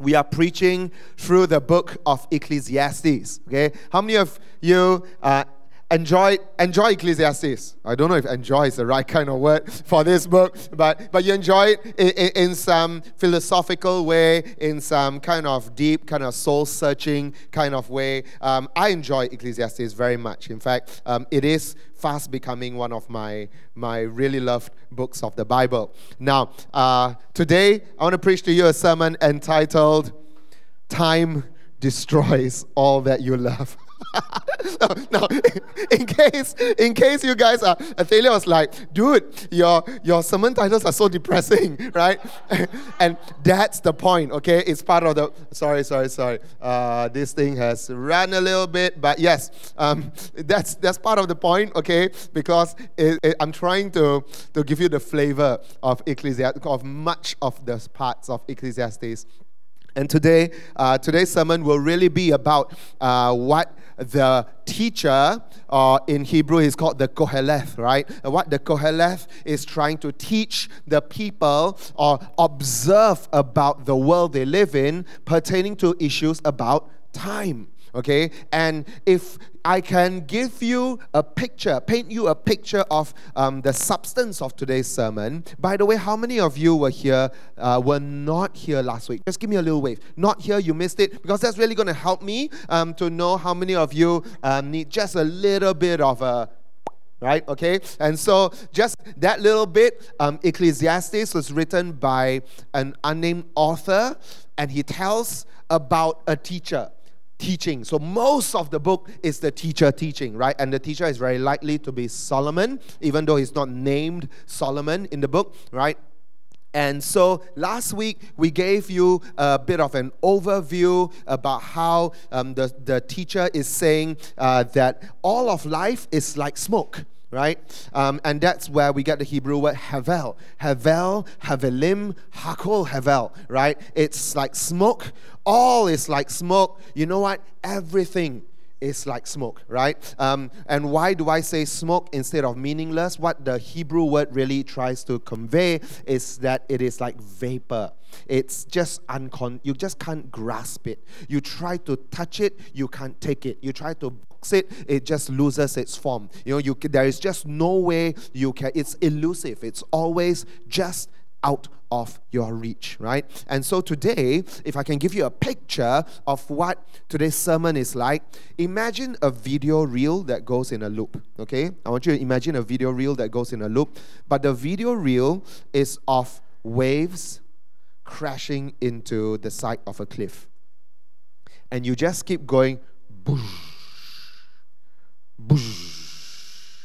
we are preaching through the book of Ecclesiastes. Okay, how many of you uh, enjoy enjoy Ecclesiastes. I don't know if enjoy is the right kind of word for this book, but but you enjoy it in, in, in some philosophical way, in some kind of deep, kind of soul searching kind of way. Um, I enjoy Ecclesiastes very much. In fact, um, it is fast becoming one of my my really loved books of the Bible. Now, uh, today I want to preach to you a sermon entitled "Time Destroys All That You Love." no, in case in case you guys are Athalia was like, dude, your your sermon titles are so depressing, right? and that's the point, okay? It's part of the sorry, sorry, sorry. Uh, this thing has run a little bit, but yes, um, that's that's part of the point, okay? Because it, it, I'm trying to to give you the flavor of Ecclesiastes, of much of the parts of Ecclesiastes. And today, uh, today's sermon will really be about uh, what the teacher uh, in Hebrew is called the Koheleth, right? And what the Koheleth is trying to teach the people or observe about the world they live in pertaining to issues about time okay? And if i can give you a picture paint you a picture of um, the substance of today's sermon. By the way how many of you were here uh, were not here last week? Just give me a little wave. Not here you missed it because that's really going to help me um, to know how many of you um, need just a little bit of a right okay? And so just that little bit um, ecclesiastes was written by an unnamed author and he tells about a teacher teaching. So most of the book is the teacher teaching, right? And the teacher is very likely to be Solomon, even though he's not named Solomon in the book, right? And so last week we gave you a bit of an overview about how um, the, the teacher is saying uh, that all of life is like smoke right? Um, and that's where we get the Hebrew word havel. Havel, havelim, hakol, havel, right? It's like smoke. All is like smoke. You know what? Everything is like smoke, right? Um, and why do I say smoke instead of meaningless? What the Hebrew word really tries to convey is that it is like vapor. It's just uncon. You just can't grasp it. You try to touch it, you can't take it. You try to it, it just loses its form. You know, you there is just no way you can. It's elusive. It's always just out of your reach, right? And so today, if I can give you a picture of what today's sermon is like, imagine a video reel that goes in a loop, okay? I want you to imagine a video reel that goes in a loop, but the video reel is of waves crashing into the side of a cliff. And you just keep going, boosh, boosh,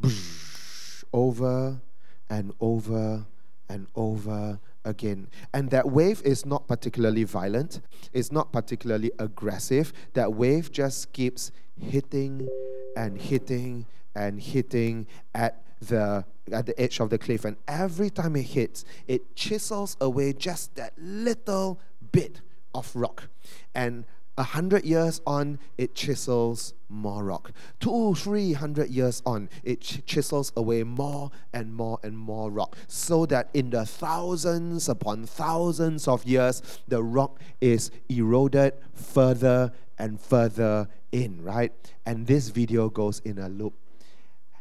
boosh, over and over and over again. And that wave is not particularly violent, it's not particularly aggressive. That wave just keeps hitting and hitting and hitting at the at the edge of the cliff. And every time it hits it chisels away just that little bit of rock. And a hundred years on, it chisels more rock. Two, three hundred years on, it ch- chisels away more and more and more rock. So that in the thousands upon thousands of years, the rock is eroded further and further in, right? And this video goes in a loop.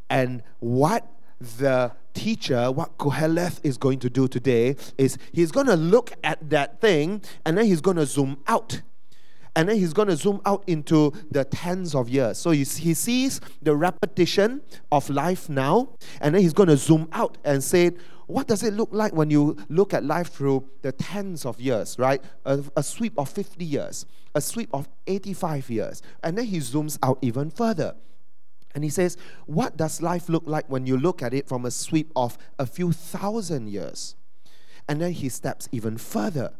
And what the teacher, what Koheleth is going to do today is he's going to look at that thing and then he's going to zoom out and then he's going to zoom out into the tens of years. So he, sees the repetition of life now, and then he's going to zoom out and say, what does it look like when you look at life through the tens of years, right? A, a, sweep of 50 years, a sweep of 85 years. And then he zooms out even further. And he says, What does life look like when you look at it from a sweep of a few thousand years? And then he steps even further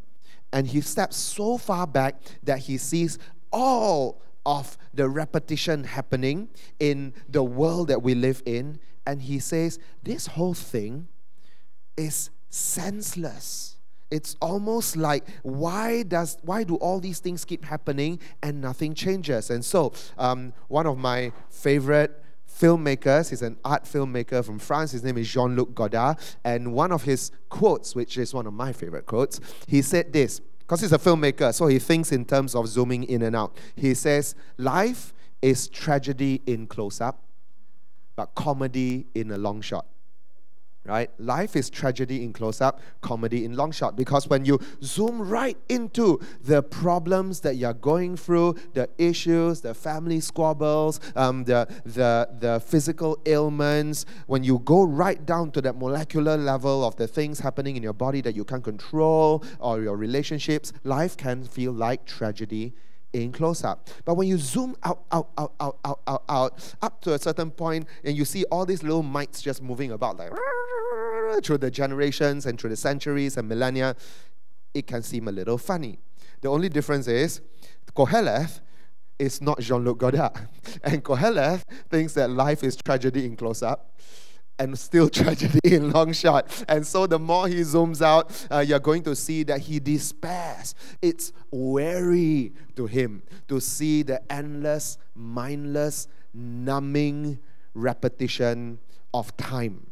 and he steps so far back that he sees all of the repetition happening in the world that we live in. And he says, This whole thing is senseless. It's almost like why does why do all these things keep happening and nothing changes? And so, um, one of my favorite filmmakers. He's an art filmmaker from France. His name is Jean Luc Godard. And one of his quotes, which is one of my favorite quotes, he said this because he's a filmmaker, so he thinks in terms of zooming in and out. He says, Life is tragedy in close up, but comedy in a long shot right? Life is tragedy in close up, comedy in long shot. Because when you zoom right into the problems that you're going through, the issues, the family squabbles, um, the, the, the physical ailments, when you go right down to that molecular level of the things happening in your body that you can't control or your relationships, life can feel like tragedy in close up. But when you zoom out, out, out, out, out, out, out, up to a certain point, and you see all these little mites just moving about, like through the generations and through the centuries and millennia, it can seem a little funny. The only difference is Koheleth is not Jean Luc Godard. And Koheleth thinks that life is tragedy in close up and still tragedy in long shot. And so the more he zooms out, uh, you're going to see that he despairs. It's weary to him to see the endless, mindless, numbing repetition of time.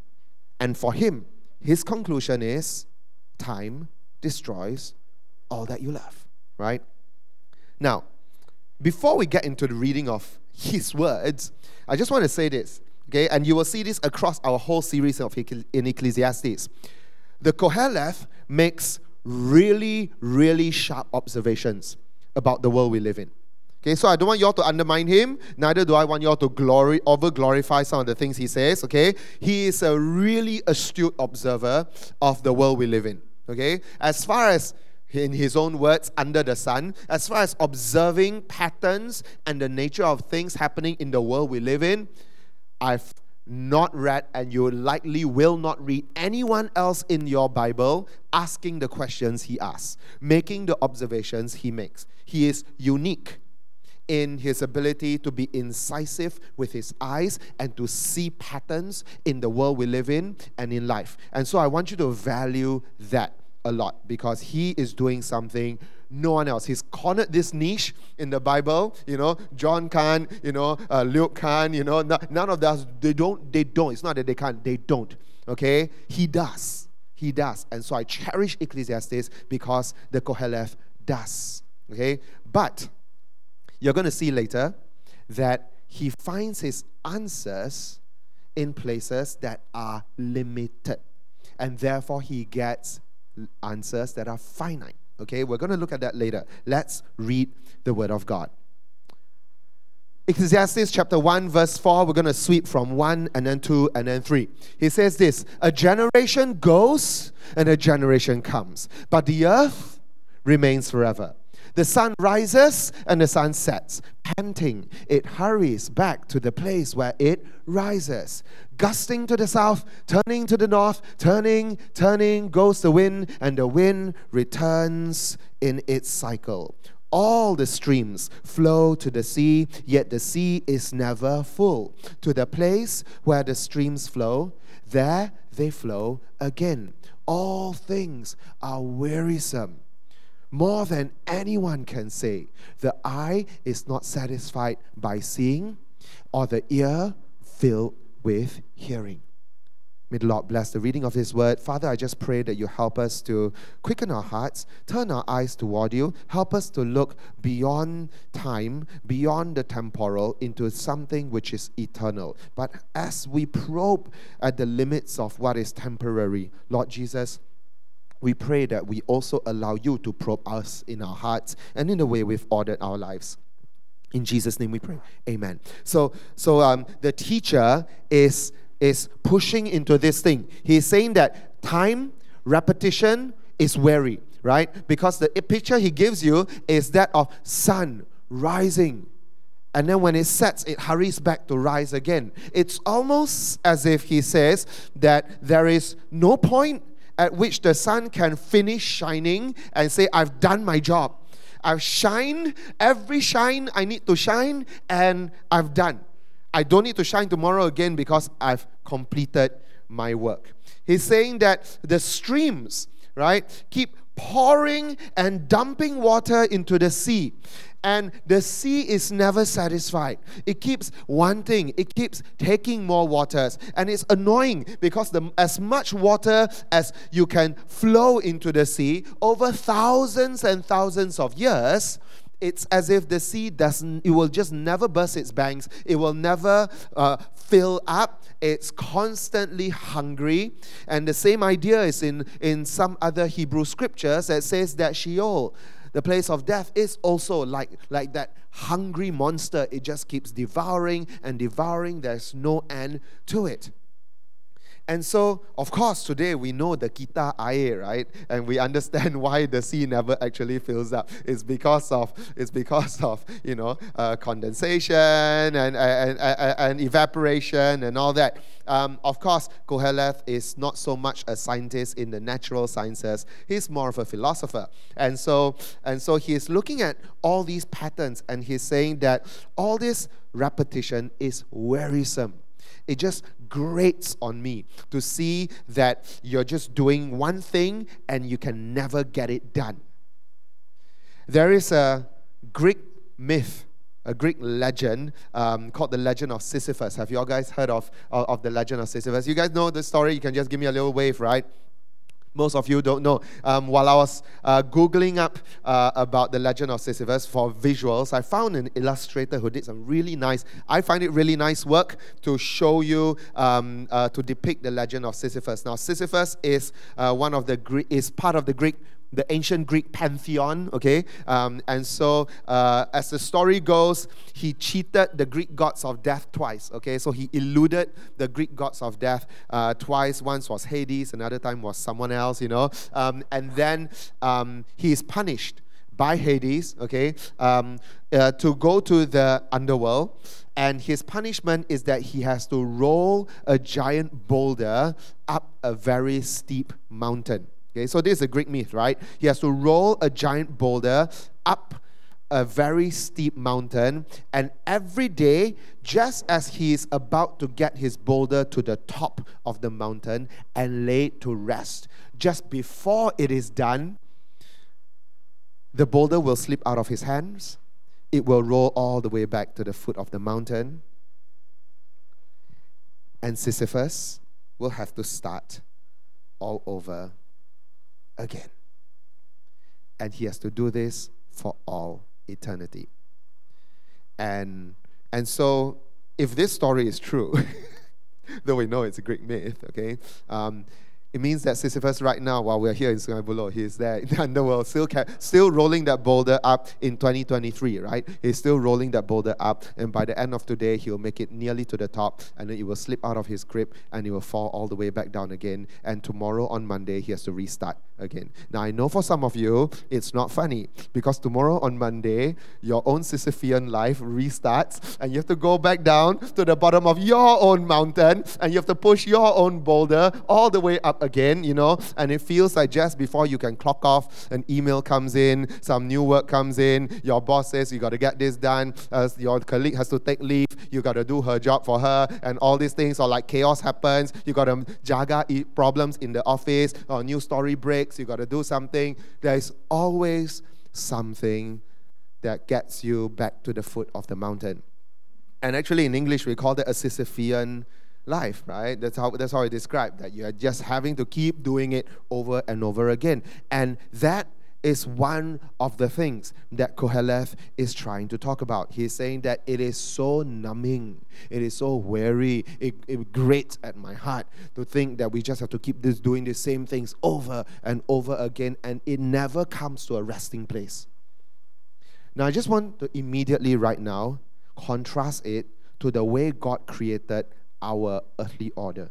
And for him, his conclusion is time destroys all that you love, right? Now, before we get into the reading of his words, I just want to say this, okay? And you will see this across our whole series of in Ecclesiastes. The Koheleth makes really, really sharp observations about the world we live in. Okay, so I don't want y'all to undermine him, neither do I want y'all to glory over glorify some of the things he says. Okay, he is a really astute observer of the world we live in. Okay, as far as in his own words, under the sun, as far as observing patterns and the nature of things happening in the world we live in, I've not read, and you likely will not read anyone else in your Bible asking the questions he asks, making the observations he makes. He is unique in his ability to be incisive with his eyes and to see patterns in the world we live in and in life. And so I want you to value that a lot because he is doing something no one else. He's cornered this niche in the Bible. You know, John can, you know, uh, Luke can, you know, no, none of us, they don't, they don't. It's not that they can't, they don't. Okay? He does. He does. And so I cherish Ecclesiastes because the Koheleth does. Okay? But you're going to see later that he finds his answers in places that are limited. And therefore, he gets answers that are finite. Okay, we're going to look at that later. Let's read the Word of God. Ecclesiastes chapter 1, verse 4, we're going to sweep from 1 and then 2 and then 3. He says this A generation goes and a generation comes, but the earth remains forever. The sun rises and the sun sets. Panting, it hurries back to the place where it rises. Gusting to the south, turning to the north, turning, turning goes the wind, and the wind returns in its cycle. All the streams flow to the sea, yet the sea is never full. To the place where the streams flow, there they flow again. All things are wearisome more than anyone can say. The eye is not satisfied by seeing, or the ear filled with hearing. May the Lord bless the reading of His word. Father, I just pray that you help us to quicken our hearts, turn our eyes toward you, help us to look beyond time, beyond the temporal, into something which is eternal. But as we probe at the limits of what is temporary, Lord Jesus, we pray that we also allow you to probe us in our hearts and in the way we've ordered our lives. In Jesus' name we pray. Amen. So, so um, the teacher is, is pushing into this thing. He's saying that time, repetition is weary, right? Because the picture he gives you is that of sun rising. And then when it sets, it hurries back to rise again. It's almost as if he says that there is no point at which the sun can finish shining and say, I've done my job. I've shined every shine I need to shine, and I've done. I don't need to shine tomorrow again because I've completed my work. He's saying that the streams, right, keep pouring and dumping water into the sea. And the sea is never satisfied. It keeps wanting, it keeps taking more waters. And it's annoying because the, as much water as you can flow into the sea over thousands and thousands of years, it's as if the sea doesn't, it will just never burst its banks. It will never uh, fill up. It's constantly hungry. And the same idea is in, in some other Hebrew scriptures that says that Sheol, the place of death, is also like, like that hungry monster. It just keeps devouring and devouring. There's no end to it. And so, of course, today we know the kita air, right? And we understand why the sea never actually fills up. It's because of it's because of you know uh, condensation and, and, and, and evaporation and all that. Um, of course, Koheleth is not so much a scientist in the natural sciences. He's more of a philosopher, and so and so he's looking at all these patterns and he's saying that all this repetition is wearisome. It just grates on me to see that you're just doing one thing and you can never get it done. There is a Greek myth, a Greek legend um, called the legend of Sisyphus. Have you all guys heard of, of, of the legend of Sisyphus? You guys know the story? You can just give me a little wave, right? Most of you don't know. Um, while I was uh, Googling up uh, about the legend of Sisyphus for visuals, I found an illustrator who did some really nice, I find it really nice work to show you, um, uh, to depict the legend of Sisyphus. Now, Sisyphus is uh, one of the, is part of the Greek the ancient Greek pantheon, okay? Um, and so, uh, as the story goes, he cheated the Greek gods of death twice, okay? So he eluded the Greek gods of death uh, twice. Once was Hades, another time was someone else, you know? Um, and then um, he is punished by Hades, okay, um, uh, to go to the underworld. And his punishment is that he has to roll a giant boulder up a very steep mountain. Okay, so this is a Greek myth, right? He has to roll a giant boulder up a very steep mountain, and every day, just as he is about to get his boulder to the top of the mountain and lay it to rest, just before it is done, the boulder will slip out of his hands. It will roll all the way back to the foot of the mountain. And Sisyphus will have to start all over again. And he has to do this for all eternity. And, and so, if this story is true, though we know it's a Greek myth, okay, um, it means that Sisyphus right now, while we're here in Sungai Buloh, he's there in the underworld, still, still rolling that boulder up in 2023, right? He's still rolling that boulder up, and by the end of today, he'll make it nearly to the top, and then it will slip out of his grip, and it will fall all the way back down again. And tomorrow on Monday, he has to restart again. Now, I know for some of you, it's not funny, because tomorrow on Monday, your own Sisyphean life restarts, and you have to go back down to the bottom of your own mountain, and you have to push your own boulder all the way up again, you know, and it feels like just before you can clock off, an email comes in, some new work comes in, your boss says you got to get this done, uh, your colleague has to take leave, you got to do her job for her, and all these things, or like chaos happens, you got to jaga problems in the office, or new story breaks, you got to do something. There's always something that gets you back to the foot of the mountain. And actually, in English, we call it a Sisyphean life, right? That's how that's how I describe that. You are just having to keep doing it over and over again. And that is one of the things that Koheleth is trying to talk about. He's saying that it is so numbing, it is so weary, it, it grates at my heart to think that we just have to keep this doing the same things over and over again, and it never comes to a resting place. Now, I just want to immediately, right now, contrast it to the way God created our earthly order.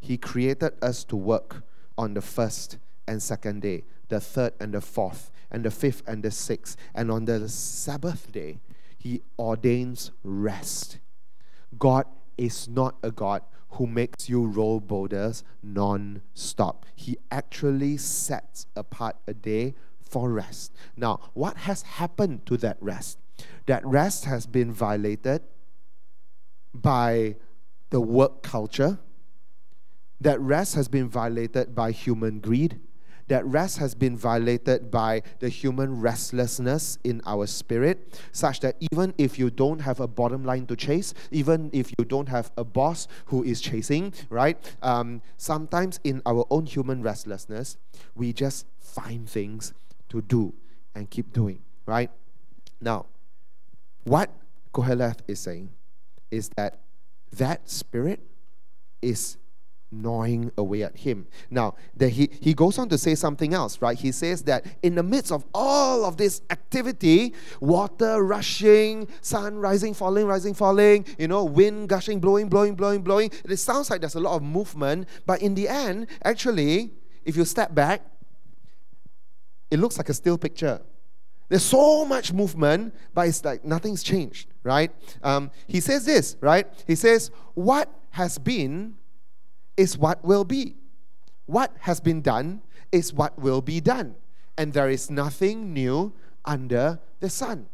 He created us to work on the first and second day, the third and the fourth, and the fifth and the sixth. And on the Sabbath day, He ordains rest. God is not a God who makes you roll boulders non stop. He actually sets apart a day for rest. Now, what has happened to that rest? That rest has been violated by the work culture. That rest has been violated by human greed. that rest has been violated by the human restlessness in our spirit, such that even if you don't have a bottom line to chase, even if you don't have a boss who is chasing, right? Um, sometimes in our own human restlessness, we just find things to do and keep doing, right? Now, what Koheleth is saying is that that spirit is gnawing away at him. Now, the, he, he goes on to say something else, right? He says that in the midst of all of this activity, water rushing, sun rising, falling, rising, falling, you know, wind gushing, blowing, blowing, blowing, blowing, it sounds like there's a lot of movement, but in the end, actually, if you step back, it looks like a still picture. There's so much movement, but it's like nothing's changed, right? Um, he says this, right? He says, What has been is what will be. What has been done is what will be done. And there is nothing new under the sun.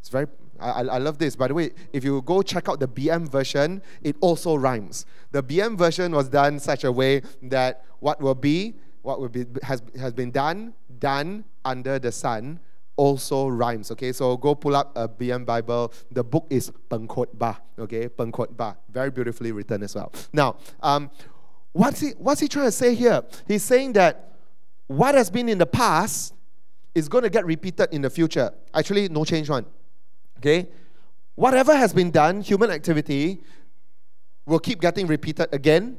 It's very I, I love this. By the way, if you go check out the BM version, it also rhymes. The BM version was done such a way that what will be, what will be has, has been done, done under the sun, also rhymes. Okay, so go pull up a BM Bible. The book is Pengkhotbah. Okay, Pengkhotbah. Very beautifully written as well. Now, um, what's he, what's he trying to say here? He's saying that what has been in the past is going to get repeated in the future. Actually, no change one. Okay? Whatever has been done, human activity, will keep getting repeated again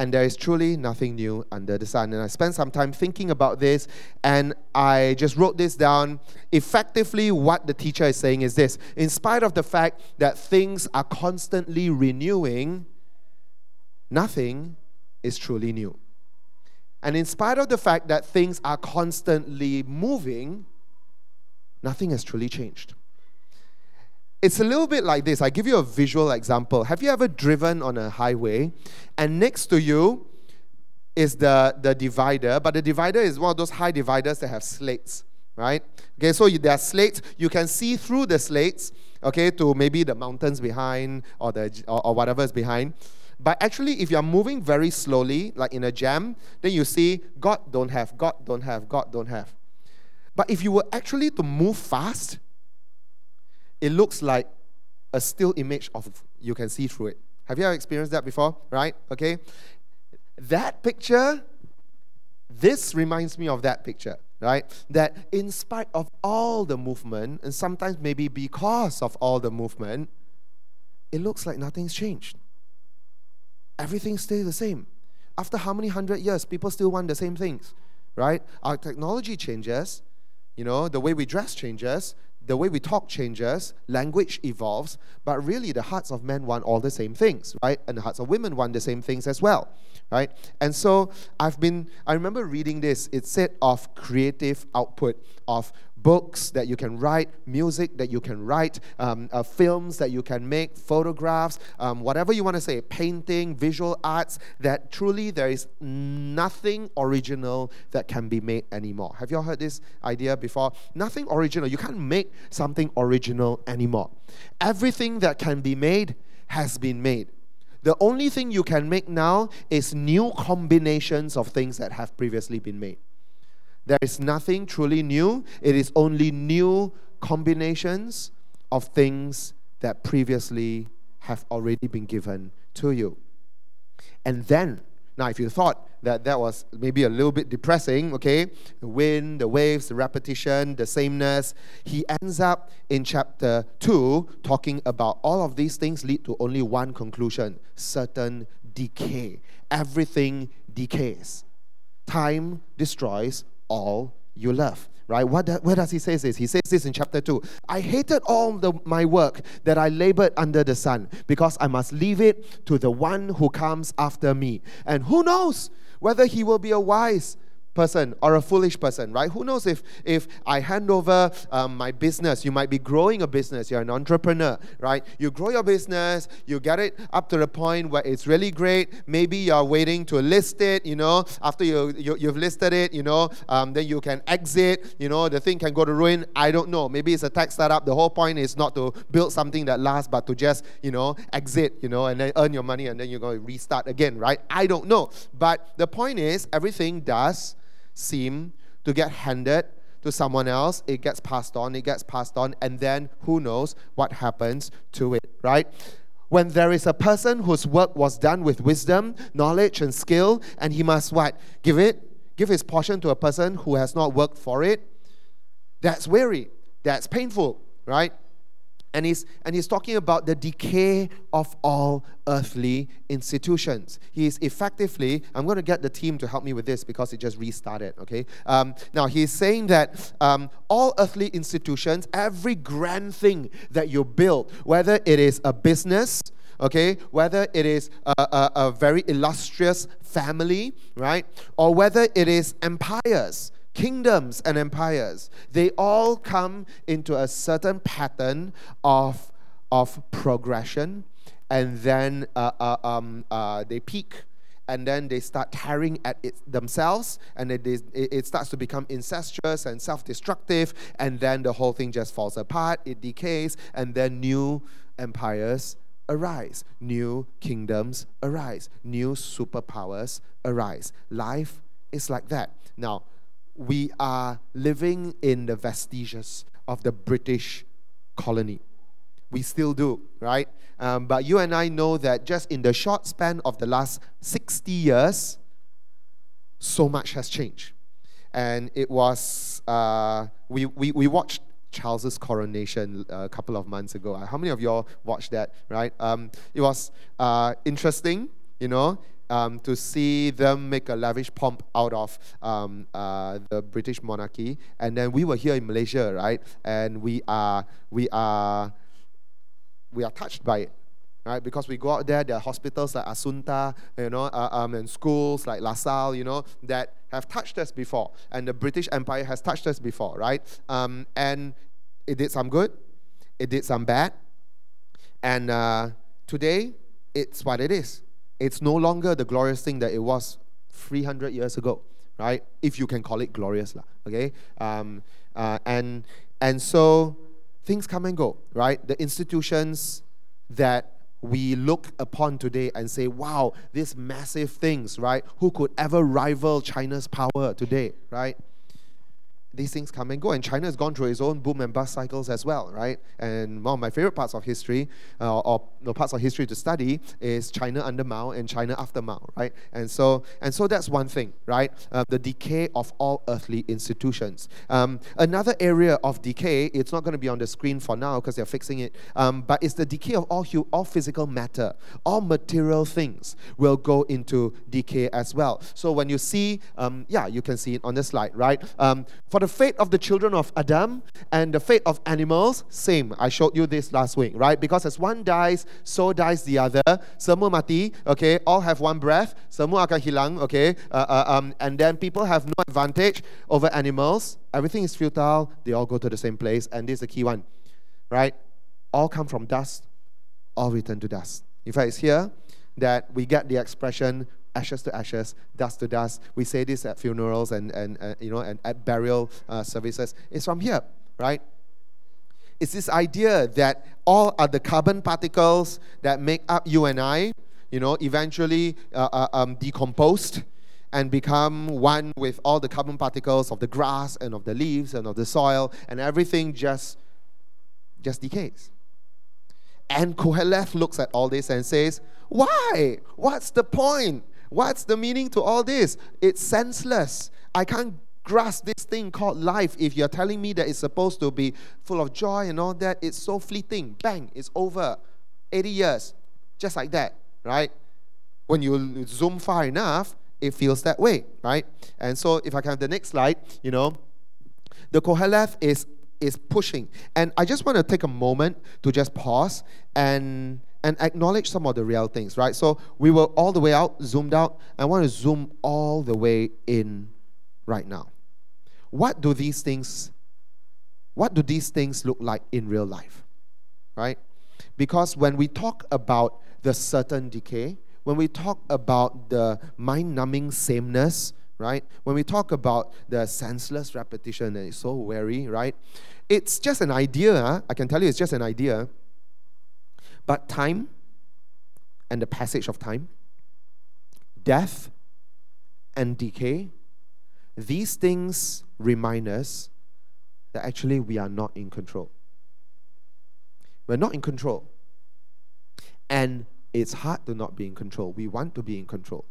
and there is truly nothing new under the sun. And I spent some time thinking about this, and I just wrote this down. Effectively, what the teacher is saying is this in spite of the fact that things are constantly renewing, nothing is truly new. And in spite of the fact that things are constantly moving, nothing has truly changed. It's a little bit like this. I give you a visual example. Have you ever driven on a highway and next to you is the, the divider, but the divider is one of those high dividers that have slates, right? Okay, so you, there are slates. You can see through the slates, okay, to maybe the mountains behind or, the, or, or whatever is behind. But actually, if you're moving very slowly, like in a jam, then you see God don't have, God don't have, God don't have. But if you were actually to move fast, it looks like a still image of you can see through it. Have you ever experienced that before? Right? Okay. That picture, this reminds me of that picture, right? That in spite of all the movement, and sometimes maybe because of all the movement, it looks like nothing's changed. Everything stays the same. After how many hundred years, people still want the same things, right? Our technology changes, you know, the way we dress changes, the way we talk changes, language evolves, but really the hearts of men want all the same things, right? And the hearts of women want the same things as well, right? And so I've been, I remember reading this. It said of creative output, of books that you can write, music that you can write, um, uh, films that you can make, photographs, um, whatever you want to say, painting, visual arts, that truly there is nothing original that can be made anymore. Have you all heard this idea before? Nothing original. You can't make something original anymore. Everything that can be made has been made. The only thing you can make now is new combinations of things that have previously been made. There is nothing truly new, it is only new combinations of things that previously have already been given to you. And then, now if you thought that that was maybe a little bit depressing, okay, the wind, the waves, the repetition, the sameness, he ends up in chapter 2 talking about all of these things lead to only one conclusion certain decay. Everything decays. Time destroys all you love. Right? What do, does he say this? He says this in chapter 2. I hated all the, my work that I labored under the sun because I must leave it to the one who comes after me. And who knows whether he will be a wise person or a foolish person, right? Who knows if if I hand over um, my business, you might be growing a business. You're an entrepreneur, right? You grow your business, you get it up to the point where it's really great. Maybe you're waiting to list it. You know, after you, you have listed it, you know, um, then you can exit. You know, the thing can go to ruin. I don't know. Maybe it's a tech startup. The whole point is not to build something that lasts, but to just you know exit. You know, and then earn your money, and then you're going to restart again, right? I don't know. But the point is, everything does seem to get handed to someone else, it gets passed on, it gets passed on, and then who knows what happens to it, right? When there is a person whose work was done with wisdom, knowledge, and skill, and he must what? Give it, give his portion to a person who has not worked for it. That's weary. That's painful, right? And he's, and he's talking about the decay of all earthly institutions. He's effectively, I'm going to get the team to help me with this because it just restarted, okay? Um, now, he's saying that um, all earthly institutions, every grand thing that you build, whether it is a business, okay, whether it is a, a, a very illustrious family, right, or whether it is empires, kingdoms and empires, they all come into a certain pattern of, of progression and then uh, uh, um, uh, they peak and then they start tearing at it themselves and it, is, it starts to become incestuous and self-destructive and then the whole thing just falls apart it decays and then new empires arise new kingdoms arise new superpowers arise. Life is like that. Now we are living in the vestiges of the British colony. We still do, right? Um, but you and I know that just in the short span of the last 60 years, so much has changed. And it was, uh, we, we, we watched Charles's coronation a couple of months ago. How many of y'all watched that, right? Um, it was uh, interesting, you know um, to see them make a lavish pomp out of um, uh, the British monarchy. And then we were here in Malaysia, right? And we are we are we are touched by it. Right, because we go out there, there are hospitals like Assunta, you know, uh, um, and schools like LaSalle, you know, that have touched us before, and the British Empire has touched us before, right? Um, and it did some good, it did some bad, and uh, today it's what it is. It's no longer the glorious thing that it was 300 years ago, right? If you can call it glorious, lah. Okay, um, uh, and and so things come and go, right? The institutions that we look upon today and say, wow, these massive things, right? Who could ever rival China's power today, right? These things come and go. And China has gone through its own boom and bust cycles as well, right? And one of my favorite parts of history, uh, or parts of history to study, is China under Mao and China after Mao, right? And so, and so that's one thing, right? Uh, the decay of all earthly institutions. Um, another area of decay, it's not going to be on the screen for now because they're fixing it, um, but it's the decay of all, hu- all physical matter. All material things will go into decay as well. So when you see, um, yeah, you can see it on the slide, right? Um, the fate of the children of Adam and the fate of animals, same. I showed you this last week, right? Because as one dies, so dies the other. Semua mati, okay? All have one breath. Semua akan hilang, okay? Uh, uh, um, and then people have no advantage over animals. Everything is futile. They all go to the same place. And this is the key one, right? All come from dust, all return to dust. In fact, it's here that we get the expression ashes to ashes, dust to dust. We say this at funerals and, and uh, you know, and at burial uh, services. It's from here, right? It's this idea that all are the carbon particles that make up you and I, you know, eventually uh, uh, um, decomposed and become one with all the carbon particles of the grass and of the leaves and of the soil, and everything just, just decays. And Koheleth looks at all this and says, Why? What's the point? What's the meaning to all this? It's senseless. I can't grasp this thing called life if you're telling me that it's supposed to be full of joy and all that. It's so fleeting. Bang, it's over. 80 years. Just like that, right? When you zoom far enough, it feels that way, right? And so if I can have the next slide, you know, the Koheleth is is pushing. And I just want to take a moment to just pause and and acknowledge some of the real things, right? So we were all the way out, zoomed out. I want to zoom all the way in right now. What do these things what do these things look like in real life? Right? Because when we talk about the certain decay, when we talk about the mind-numbing sameness, right? When we talk about the senseless repetition and it's so weary, right? It's just an idea. Huh? I can tell you it's just an idea but time and the passage of time, death and decay, these things remind us that actually we are not in control. We're not in control. And it's hard to not be in control. We want to be in control.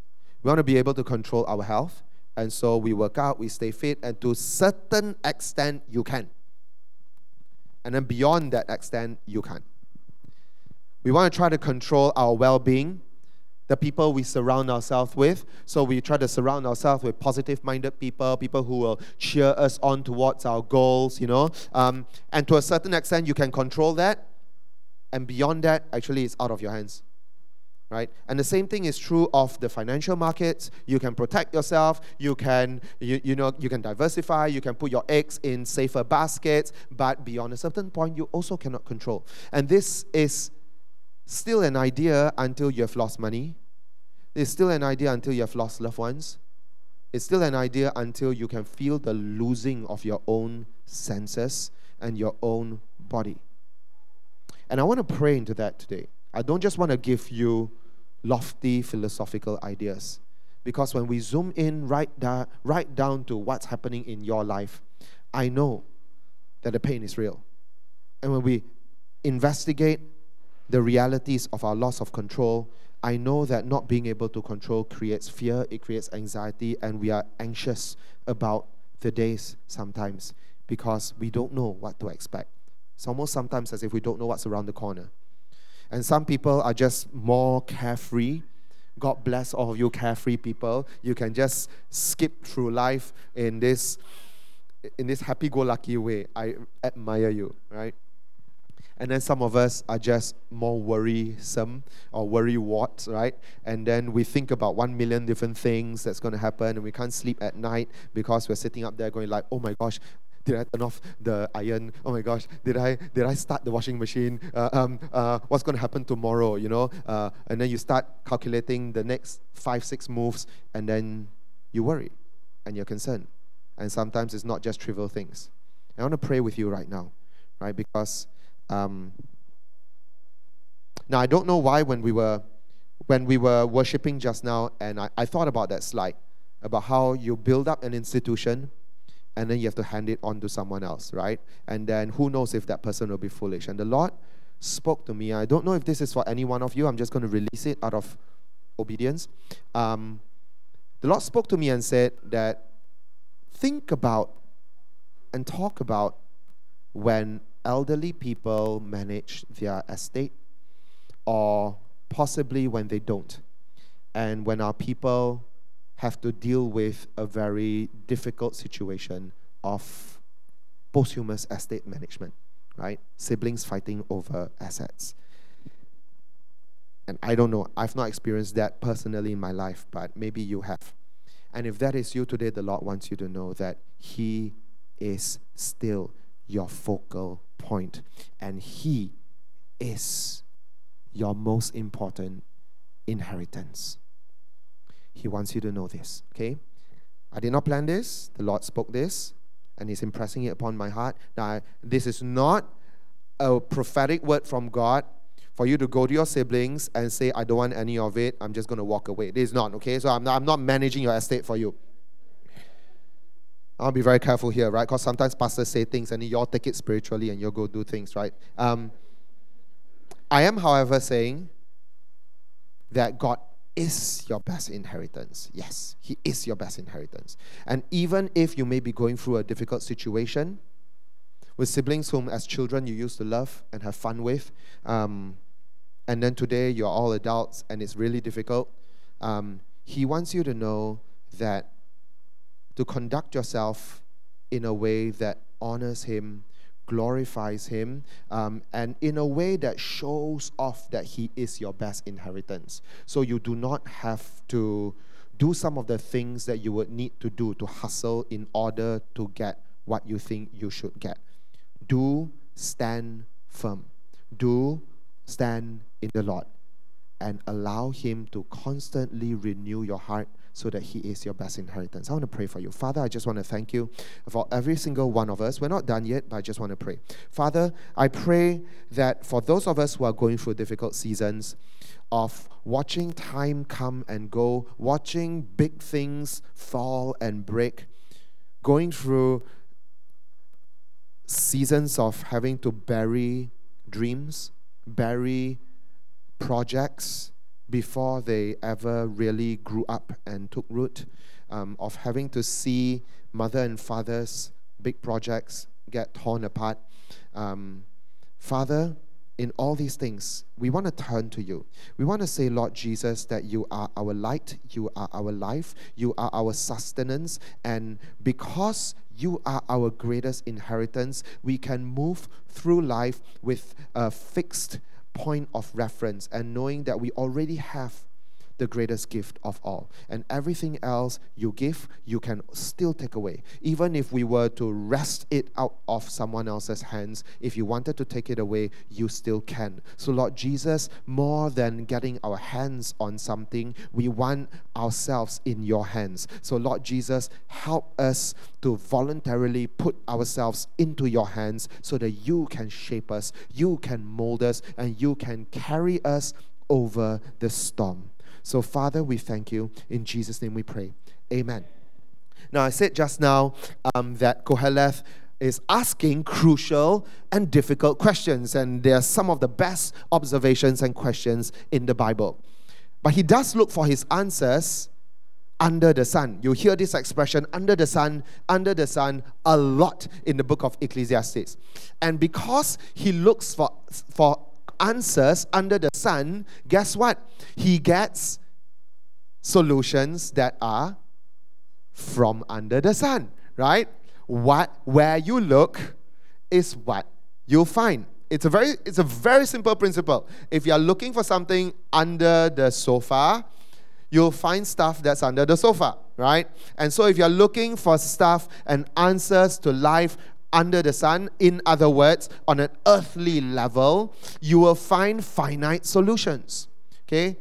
We want to be able to control our health. And so we work out, we stay fit, and to a certain extent, you can. And then beyond that extent, you can. We want to try to control our well being, the people we surround ourselves with. So we try to surround ourselves with positive minded people, people who will cheer us on towards our goals, you know. Um, and to a certain extent, you can control that. And beyond that, actually, it's out of your hands right and the same thing is true of the financial markets you can protect yourself you can you, you know you can diversify you can put your eggs in safer baskets but beyond a certain point you also cannot control and this is still an idea until you have lost money. It's still an idea until you have lost loved ones. It's still an idea until you can feel the losing of your own senses and your own body. And I want to pray into that today. I don't just want to give you lofty philosophical ideas. Because when we zoom in right, da- right down to what's happening in your life, I know that the pain is real. And when we investigate the realities of our loss of control, I know that not being able to control creates fear, it creates anxiety, and we are anxious about the days sometimes because we don't know what to expect. It's almost sometimes as if we don't know what's around the corner. And some people are just more carefree. God bless all of you carefree people. You can just skip through life in this in this happy-go-lucky way. I admire you, right? And then some of us are just more worrisome or worry what, right? And then we think about one million different things that's going to happen, and we can't sleep at night because we're sitting up there going like, oh my gosh, did I turn off the iron? Oh my gosh, did I did I start the washing machine? Uh, um, uh, what's going to happen tomorrow? You know, uh, and then you start calculating the next five six moves, and then you worry, and you're concerned, and sometimes it's not just trivial things. I want to pray with you right now, right? Because um, now I don't know why when we were when we were worshiping just now, and I, I thought about that slide about how you build up an institution and then you have to hand it on to someone else, right? And then who knows if that person will be foolish. And the Lord spoke to me. I don't know if this is for any one of you. I'm just going to release it out of obedience. Um, the Lord spoke to me and said that think about and talk about when elderly people manage their estate or possibly when they don't. And when our people have to deal with a very difficult situation of posthumous estate management, right? Siblings fighting over assets. And I don't know, I've not experienced that personally in my life, but maybe you have. And if that is you today, the Lord wants you to know that He is still your focal point, and He is your most important inheritance. He wants you to know this, okay? I did not plan this. The Lord spoke this, and He's impressing it upon my heart. Now, this is not a prophetic word from God for you to go to your siblings and say, I don't want any of it. I'm just going to walk away. This is not, okay? So I'm not, I'm not managing your estate for you. I'll be very careful here, right? Because sometimes pastors say things and you all take it spiritually and you'll go do things, right? Um, I am, however, saying that God is your best inheritance. Yes, He is your best inheritance. And even if you may be going through a difficult situation with siblings whom, as children, you used to love and have fun with, um, and then today you're all adults and it's really difficult, um, He wants you to know that to conduct yourself in a way that honors Him, glorifies Him, um, and in a way that shows off that He is your best inheritance. So you do not have to do some of the things that you would need to do to hustle in order to get what you think you should get. Do stand firm. Do stand in the Lord and allow Him to constantly renew your heart so that He is your best inheritance. I want to pray for you. Father, I just want to thank you for every single one of us. We're not done yet, but I just want to pray. Father, I pray that for those of us who are going through difficult seasons, of watching time come and go, watching big things fall and break, going through seasons of having to bury dreams, bury projects before they ever really grew up and took root, um, of having to see mother and father's big projects get torn apart. Um, Father, in all these things, we want to turn to you. We want to say, Lord Jesus, that you are our light, you are our life, you are our sustenance, and because you are our greatest inheritance, we can move through life with a fixed point of reference and knowing that we already have the greatest gift of all. And everything else you give, you can still take away. Even if we were to wrest it out of someone else's hands, if you wanted to take it away, you still can. So, Lord Jesus, more than getting our hands on something, we want ourselves in your hands. So, Lord Jesus, help us to voluntarily put ourselves into your hands so that you can shape us, you can mold us, and you can carry us over the storm. So, Father, we thank you. In Jesus' name we pray. Amen. Now, I said just now um, that Koheleth is asking crucial and difficult questions, and they are some of the best observations and questions in the Bible. But he does look for his answers under the sun. You hear this expression, under the sun, under the sun, a lot in the book of Ecclesiastes. And because he looks for, for answers under the sun, guess what? He gets solutions that are from under the sun, right? What where you look is what you'll find. It's a very it's a very simple principle. If you're looking for something under the sofa, you'll find stuff that's under the sofa, right? And so if you're looking for stuff and answers to life under the sun, in other words, on an earthly level, you will find finite solutions. Okay?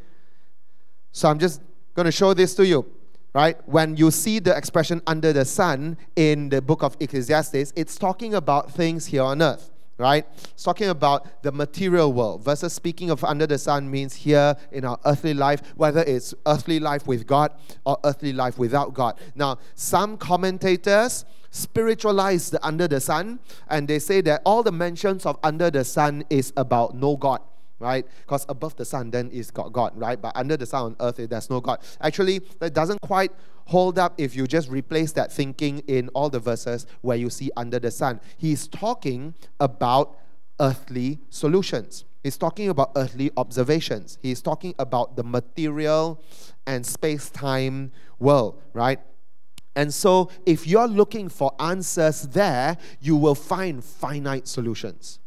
So I'm just going to show this to you. Right? When you see the expression under the sun in the book of Ecclesiastes, it's talking about things here on earth right? It's talking about the material world versus speaking of under the sun means here in our earthly life, whether it's earthly life with God or earthly life without God. Now, some commentators spiritualize the under the sun and they say that all the mentions of under the sun is about no God right? Because above the sun, then is got God, right? But under the sun on earth, there's no God. Actually, that doesn't quite hold up if you just replace that thinking in all the verses where you see under the sun. He's talking about earthly solutions. He's talking about earthly observations. He's talking about the material and space time world, right? And so, if you're looking for answers there, you will find finite solutions.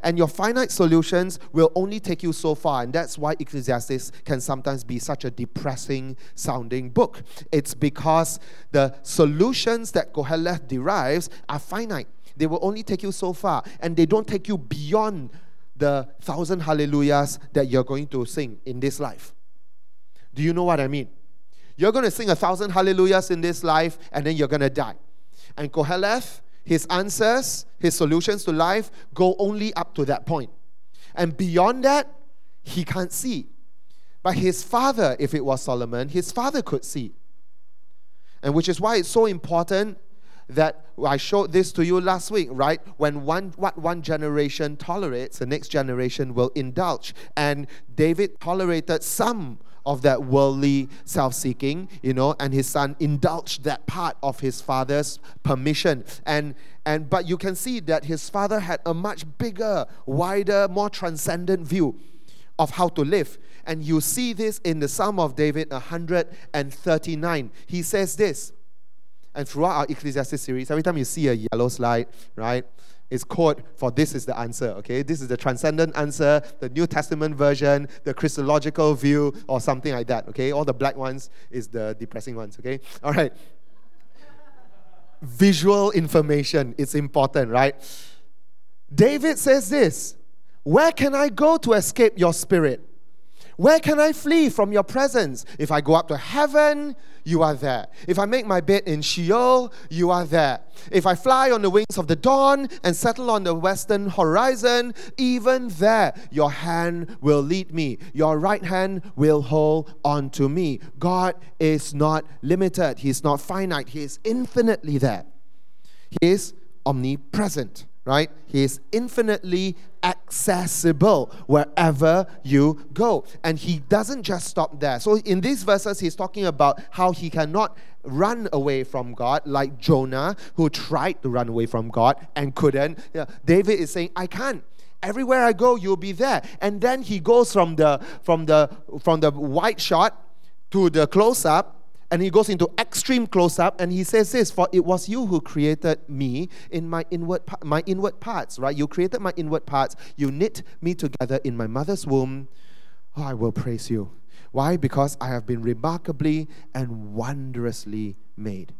And your finite solutions will only take you so far. And that's why Ecclesiastes can sometimes be such a depressing sounding book. It's because the solutions that Koheleth derives are finite. They will only take you so far, and they don't take you beyond the thousand hallelujahs that you're going to sing in this life. Do you know what I mean? You're going to sing a thousand hallelujahs in this life and then you're going to die. And Koheleth, his answers, his solutions to life go only up to that point. And beyond that, he can't see. But his father, if it was Solomon, his father could see. And which is why it's so important that I showed this to you last week, right? When one what one generation tolerates, the next generation will indulge. And David tolerated some of that worldly self seeking, you know, and his son indulged that part of his father's permission. And, and, but you can see that his father had a much bigger, wider, more transcendent view of how to live. And you see this in the Psalm of David 139. He says this, and throughout our Ecclesiastes series, every time you see a yellow slide, right? Is code for this is the answer, okay? This is the transcendent answer, the New Testament version, the Christological view, or something like that, okay? All the black ones is the depressing ones, okay? All right. Visual information is important, right? David says this Where can I go to escape your spirit? Where can I flee from your presence? If I go up to heaven, you are there. If I make my bed in Sheol, you are there. If I fly on the wings of the dawn and settle on the western horizon, even there your hand will lead me. Your right hand will hold on to me. God is not limited, He's not finite, He is infinitely there. He is omnipresent, right? He is infinitely accessible wherever you go. And he doesn't just stop there. So in these verses, he's talking about how he cannot run away from God, like Jonah, who tried to run away from God and couldn't. Yeah, David is saying, I can't everywhere i go you'll be there and then he goes from the from the from the wide shot to the close up and he goes into extreme close up and he says this for it was you who created me in my inward my inward parts right? You created my inward parts. You knit me together in my mother's womb. Oh i will praise you. Why? Because i have been remarkably and wondrously made.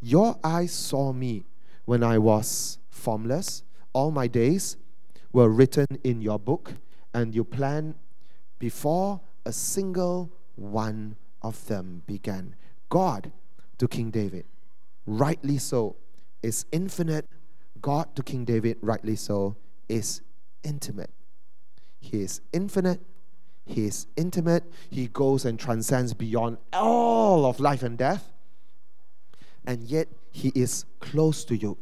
Your eyes saw me when i was formless. All my days were written in your book and you planned before a single one of them began God to King David, rightly so, is infinite. God to King David, rightly so, is intimate. He is infinite. He is intimate. He goes and transcends beyond all of life and death. And yet, He is close to you.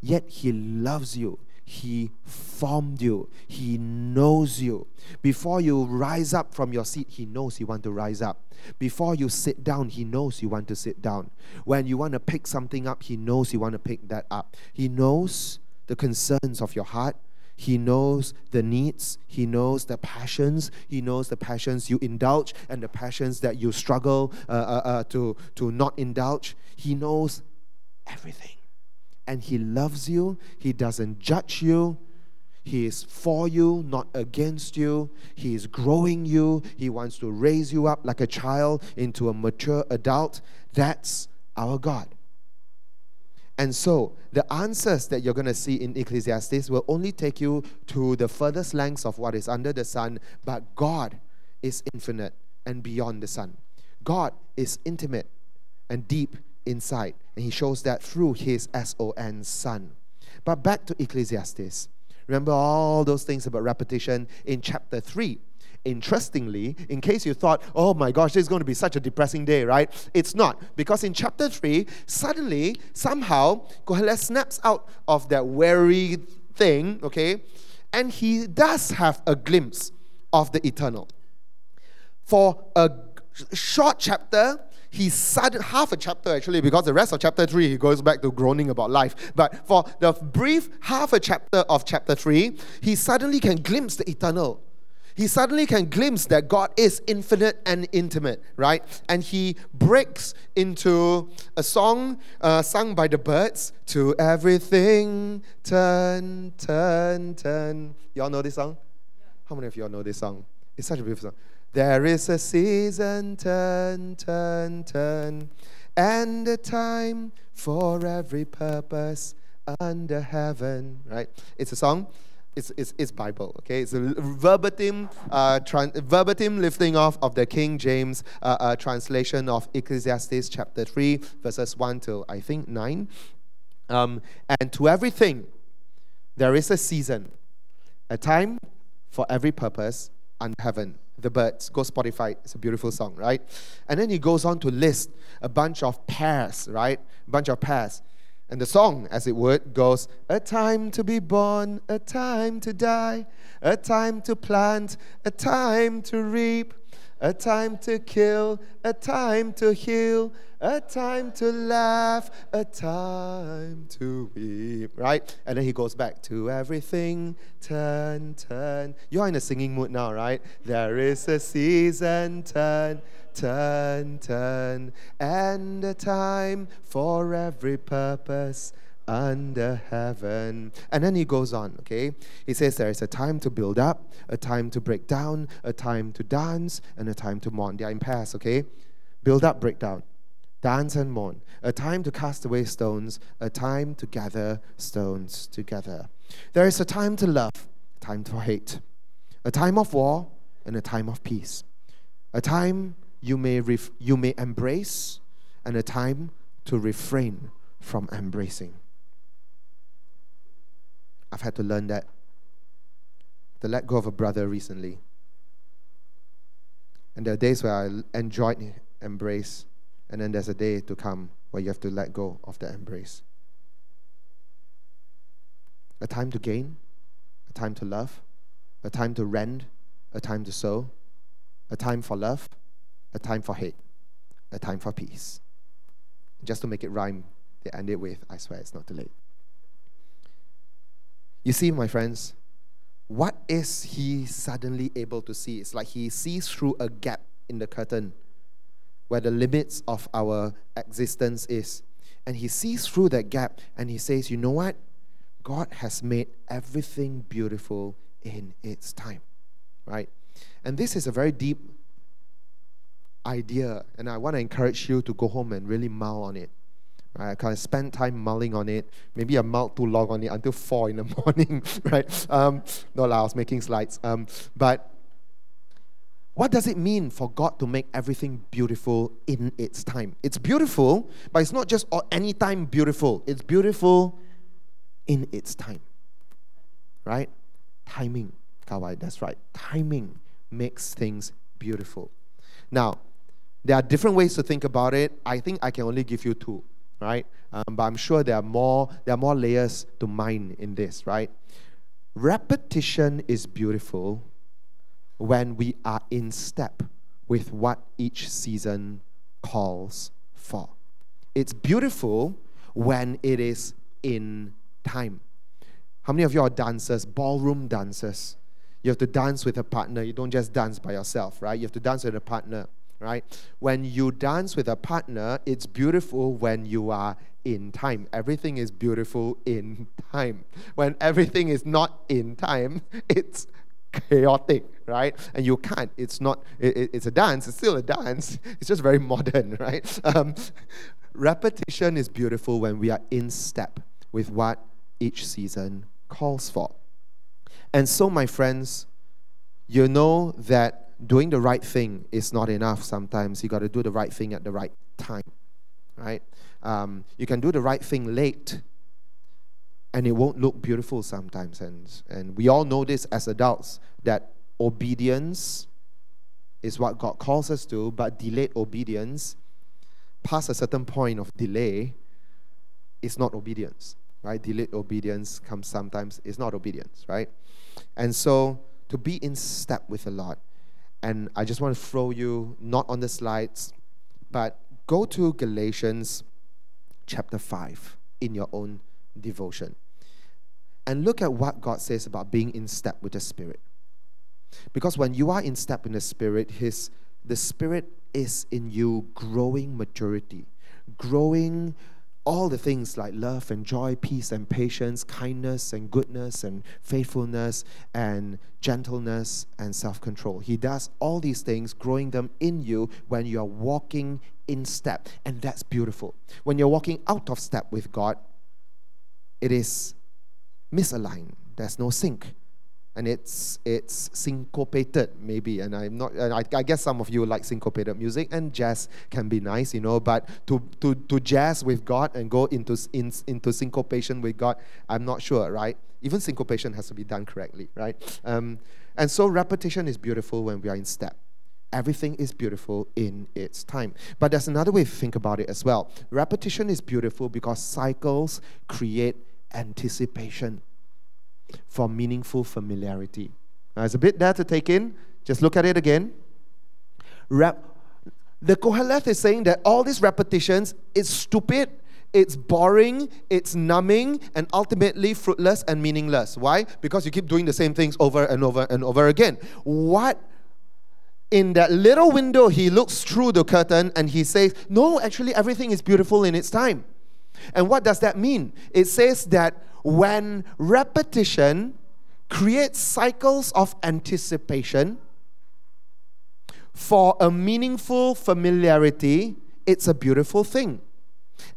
Yet, He loves you. He formed you. He knows you. Before you rise up from your seat, He knows you want to rise up. Before you sit down, He knows you want to sit down. When you want to pick something up, He knows you want to pick that up. He knows the concerns of your heart. He knows the needs. He knows the passions. He knows the passions you indulge and the passions that you struggle uh, uh, uh, to, to not indulge. He knows everything and He loves you. He doesn't judge you. He is for you, not against you. He is growing you. He wants to raise you up like a child into a mature adult. That's our God. And so, the answers that you're going to see in Ecclesiastes will only take you to the furthest lengths of what is under the sun, but God is infinite and beyond the sun. God is intimate and deep inside. And he shows that through his S O N, Son. But back to Ecclesiastes. Remember all those things about repetition in chapter 3. Interestingly, in case you thought, oh my gosh, this is going to be such a depressing day, right? It's not. Because in chapter 3, suddenly, somehow, Koheleth snaps out of that weary thing, okay? And he does have a glimpse of the eternal. For a short chapter, he sudden half a chapter actually, because the rest of chapter three he goes back to groaning about life. But for the brief half a chapter of chapter three, he suddenly can glimpse the eternal. He suddenly can glimpse that God is infinite and intimate, right? And he breaks into a song uh, sung by the Byrds to everything turn, turn, turn. Y'all know this song? How many of y'all know this song? It's such a beautiful song. There is a season, turn, turn, turn, and a time for every purpose under heaven. Right? It's a song. It's, it's, it's Bible, okay? It's a verbatim, uh, tran- verbatim lifting off of the King James uh, uh, translation of Ecclesiastes chapter 3, verses 1 till I think 9. Um, and to everything, there is a season, a time for every purpose under heaven the Byrds. Go Spotify. It's a beautiful song, right? And then he goes on to list a bunch of pairs, right? A bunch of pairs. And the song, as it would, goes A time to be born, a time to die, a time to plant, a time to reap, a time to kill, a time to heal, a time to laugh, a time to weep, right? And then he goes back to everything, turn, turn. You're in a singing mood now, right? There is a season, turn, turn, turn, and a time for every purpose under heaven. And then he goes on, okay? He says there is a time to build up, a time to break down, a time to dance, and a time to mourn. They are in pairs, okay? Build up, break down. Dance and mourn. A time to cast away stones, a time to gather stones together. There is a time to love, time to hate, a time of war, and a time of peace. A time you may, ref- you may embrace, and a time to refrain from embracing. I've had to learn that. To let go of a brother recently. And there are days where I enjoyed embrace, and then there's a day to come where you have to let go of the embrace. a time to gain, a time to love, a time to rend, a time to sow, a time for love, a time for hate, a time for peace. Just to make it rhyme, they end it with, I swear it's not too late. You see, my friends, what is he suddenly able to see? It's like he sees through a gap in the curtain where the limits of our existence is. And he sees through that gap and he says, You know what? God has made everything beautiful in its time. Right? And this is a very deep idea, and I want to encourage you to go home and really mull on it. I kind of spend time mulling on it. Maybe I mulled too long on it until four in the morning, right? Um, no, I was making slides. Um, but what does it mean for God to make everything beautiful in its time? It's beautiful, but it's not just any time beautiful. It's beautiful in its time. Right? Timing. Kawai, that's right. Timing makes things beautiful. Now, there are different ways to think about it. I think I can only give you two, right? Um, but I'm sure there are more. There are more layers to mine in this, right? Repetition is beautiful when we are in step with what each season calls for. It's beautiful when it is in time. How many of you are dancers, ballroom dancers? You have to dance with a partner. You don't just dance by yourself, right? You have to dance with a partner, right? When you dance with a partner, it's beautiful when you are in time. Everything is beautiful in time. When everything is not in time, it's chaotic, right? And you can't. It's not. It, it's a dance. It's still a dance. It's just very modern, right? Um, repetition is beautiful when we are in step with what each season calls for. And so, my friends, you know that doing the right thing is not enough sometimes. You got to do the right thing at the right time, right? Um, you can do the right thing late, and it won't look beautiful sometimes. And, and we all know this as adults that obedience is what God calls us to, but delayed obedience, past a certain point of delay, is not obedience, right? Delayed obedience comes sometimes, it's not obedience, right? And so to be in step with the Lord, and I just want to throw you, not on the slides, but go to Galatians chapter 5 in your own devotion. And look at what God says about being in step with the Spirit. Because when you are in step in the Spirit, His the Spirit is in you growing maturity, growing all the things like love and joy, peace and patience, kindness and goodness and faithfulness and gentleness and self control. He does all these things, growing them in you when you are walking in step. And that's beautiful. When you're walking out of step with God, it is misaligned, there's no sync and it's it's syncopated maybe. And i'm not and I, I, guess some of you like syncopated music and jazz can be nice you know but to to to jazz with god and go into in, into syncopation with god i'm not sure right? Even syncopation has to be done correctly right? Um, and so repetition is beautiful when we are in step. Everything is beautiful in its time. But there's another way to think about it as well. Repetition is beautiful because cycles create anticipation for meaningful familiarity. Now, it's a bit there to take in. Just look at it again. Rep- the Koheleth is saying that all these repetitions is stupid, it's boring, it's numbing, and ultimately fruitless and meaningless. Why? Because you keep doing the same things over and over and over again. What in that little window, he looks through the curtain and he says, No, actually, everything is beautiful in its time. And what does that mean? It says that when repetition creates cycles of anticipation for a meaningful familiarity, it's a beautiful thing.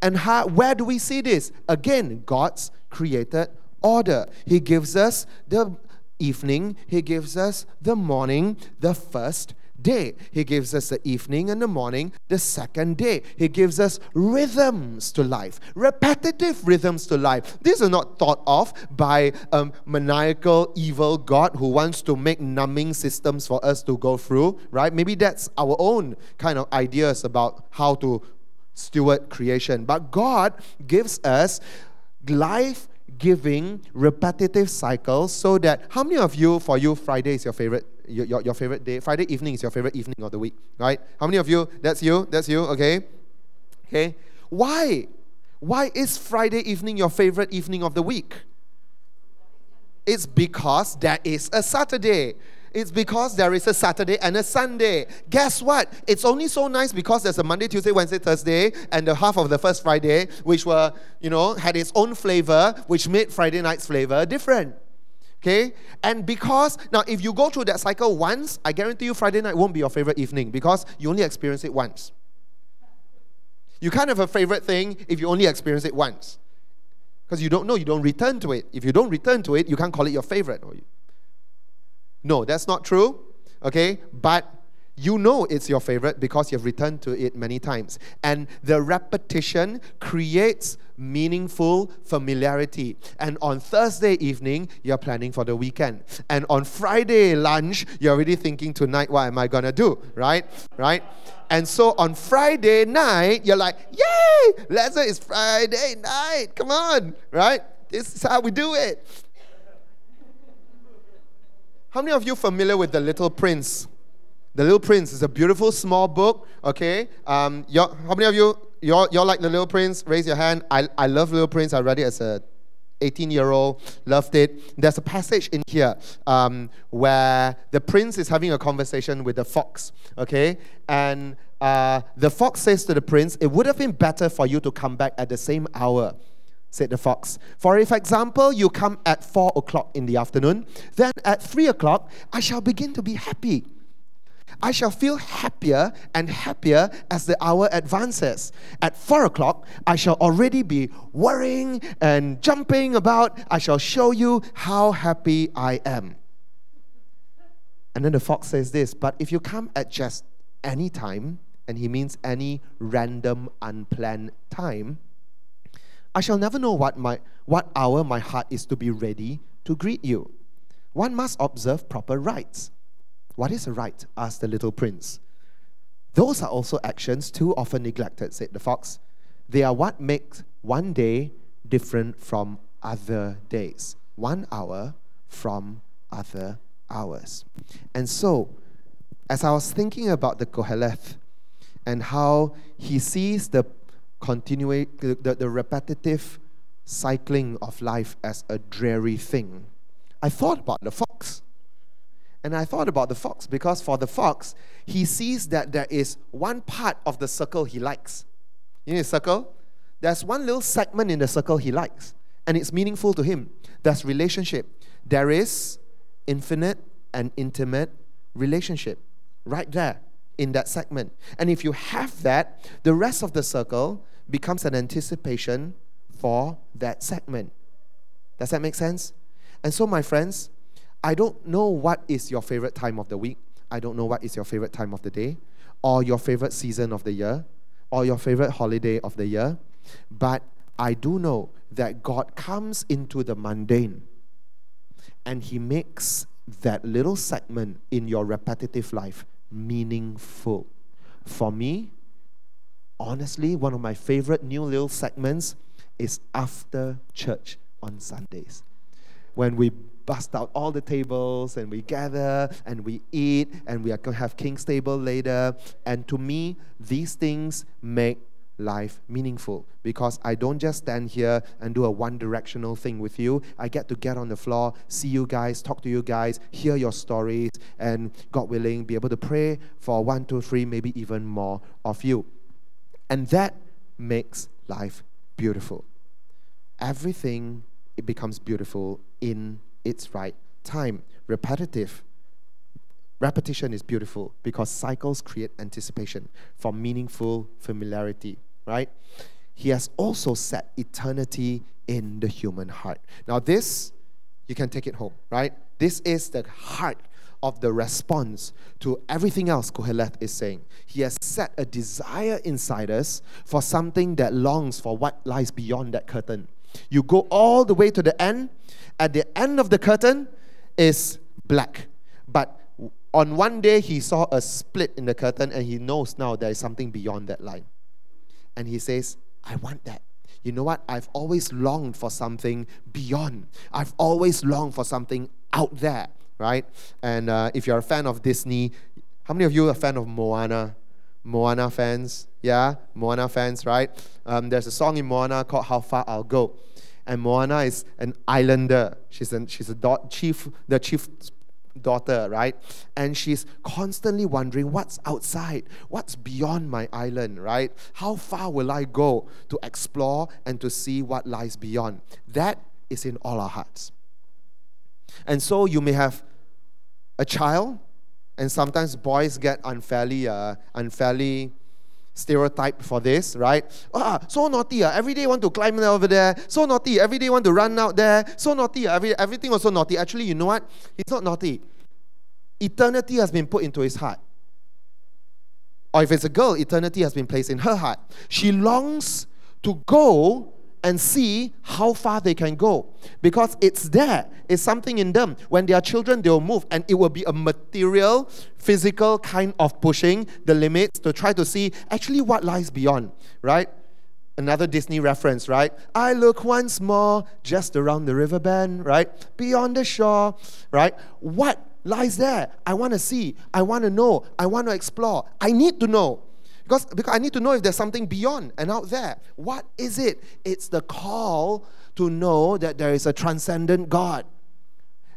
And how, where do we see this? Again, God's created order. He gives us the evening, He gives us the morning, the first day. He gives us the evening and the morning, the second day. He gives us rhythms to life, repetitive rhythms to life. These are not thought of by a maniacal, evil God who wants to make numbing systems for us to go through, right? Maybe that's our own kind of ideas about how to steward creation. But God gives us life giving repetitive cycles so that how many of you for you Friday is your favorite your, your, your favorite day? Friday evening is your favorite evening of the week right? How many of you that's you that's you okay? Okay. Why why is Friday evening your favorite evening of the week? It's because there is a Saturday it's because there is a Saturday and a Sunday. Guess what? It's only so nice because there's a Monday, Tuesday, Wednesday, Thursday, and the half of the first Friday, which were, you know, had its own flavor, which made Friday night's flavor different. Okay? And because, now, if you go through that cycle once, I guarantee you Friday night won't be your favorite evening because you only experience it once. You can't have a favorite thing if you only experience it once. Because you don't know, you don't return to it. If you don't return to it, you can't call it your favorite. No, that's not true. Okay? But you know it's your favorite because you've returned to it many times. And the repetition creates meaningful familiarity. And on Thursday evening, you're planning for the weekend. And on Friday lunch, you're already thinking tonight, what am I gonna do? Right? Right? And so on Friday night, you're like, yay, say it's Friday night. Come on, right? This is how we do it. How many of you are familiar with The Little Prince? The Little Prince is a beautiful small book, okay? Um, how many of you, you you like The Little Prince? Raise your hand. I, I love Little Prince. I read it as a 18 year old, loved it. There's a passage in here um, where the prince is having a conversation with the fox, okay? And uh, the fox says to the prince, It would have been better for you to come back at the same hour said the fox. For if, example, you come at four o'clock in the afternoon, then at three o'clock, I shall begin to be happy. I shall feel happier and happier as the hour advances. At four o'clock, I shall already be worrying and jumping about. I shall show you how happy I am. And then the fox says this But if you come at just any time, and he means any random, unplanned time, I shall never know what, my, what hour my heart is to be ready to greet you. One must observe proper rites. What is a rite? asked the little prince. Those are also actions too often neglected, said the fox. They are what makes one day different from other days, one hour from other hours. And so, as I was thinking about the Koheleth and how he sees the continuing the, the repetitive cycling of life as a dreary thing. I thought about the fox. And I thought about the fox because for the fox, he sees that there is one part of the circle he likes. You know, circle? There's one little segment in the circle he likes, and it's meaningful to him. There's relationship. There is infinite and intimate relationship right there in that segment. And if you have that, the rest of the circle becomes an anticipation for that segment. Does that make sense? And so, my friends, I don't know what is your favorite time of the week. I don't know what is your favorite time of the day, or your favorite season of the year, or your favorite holiday of the year. But I do know that God comes into the mundane and He makes that little segment in your repetitive life meaningful. For me, honestly, one of my favorite new little segments is after church on Sundays. When we bust out all the tables and we gather and we eat and we are going to have King's Table later. And to me, these things make life meaningful because I don't just stand here and do a one directional thing with you. I get to get on the floor, see you guys, talk to you guys, hear your stories, and God willing, be able to pray for one, two, three, maybe even more of you. And that makes life beautiful. Everything it becomes beautiful in its right time. Repetitive. Repetition is beautiful because cycles create anticipation for meaningful familiarity, right? He has also set eternity in the human heart. Now, this, you can take it home, right? This is the heart of the response to everything else Koheleth is saying. He has set a desire inside us for something that longs for what lies beyond that curtain. You go all the way to the end. At the end of the curtain is black. But on one day, he saw a split in the curtain and he knows now there is something beyond that line. And he says, I want that. you know what? I've always longed for something beyond. I've always longed for something out there, right? And uh, if you're a fan of Disney, how many of you are a fan of Moana? Moana fans, yeah, Moana fans, right? Um, there's a song in Moana called "How Far I'll Go," and Moana is an islander. She's an, she's a do- chief, the chief daughter, right? And she's constantly wondering what's outside, what's beyond my island, right? How far will I go to explore and to see what lies beyond? That is in all our hearts. And so you may have a child and sometimes boys get unfairly, uh, unfairly stereotyped for this, right? Ah, so naughty. Uh, every day want to climb over there. So naughty. Every day want to run out there. So naughty. Uh, every, everything was so naughty. Actually, you know what? He's not naughty. Eternity has been put into his heart. Or if it's a girl, eternity has been placed in her heart. She longs to go and see how far they can go. Because it's there it's something in them. When they are children they'll move and it will be a material physical kind of pushing the limits to try to see actually what lies beyond right? Another disney reference right? I look once more just around the river bend right? Beyond the shore right? What lies there? I want to see. I want to know. I want to explore. I need to know because, because I need to know if there's something beyond and out there. What is it? It's the call to know that there is a transcendent God.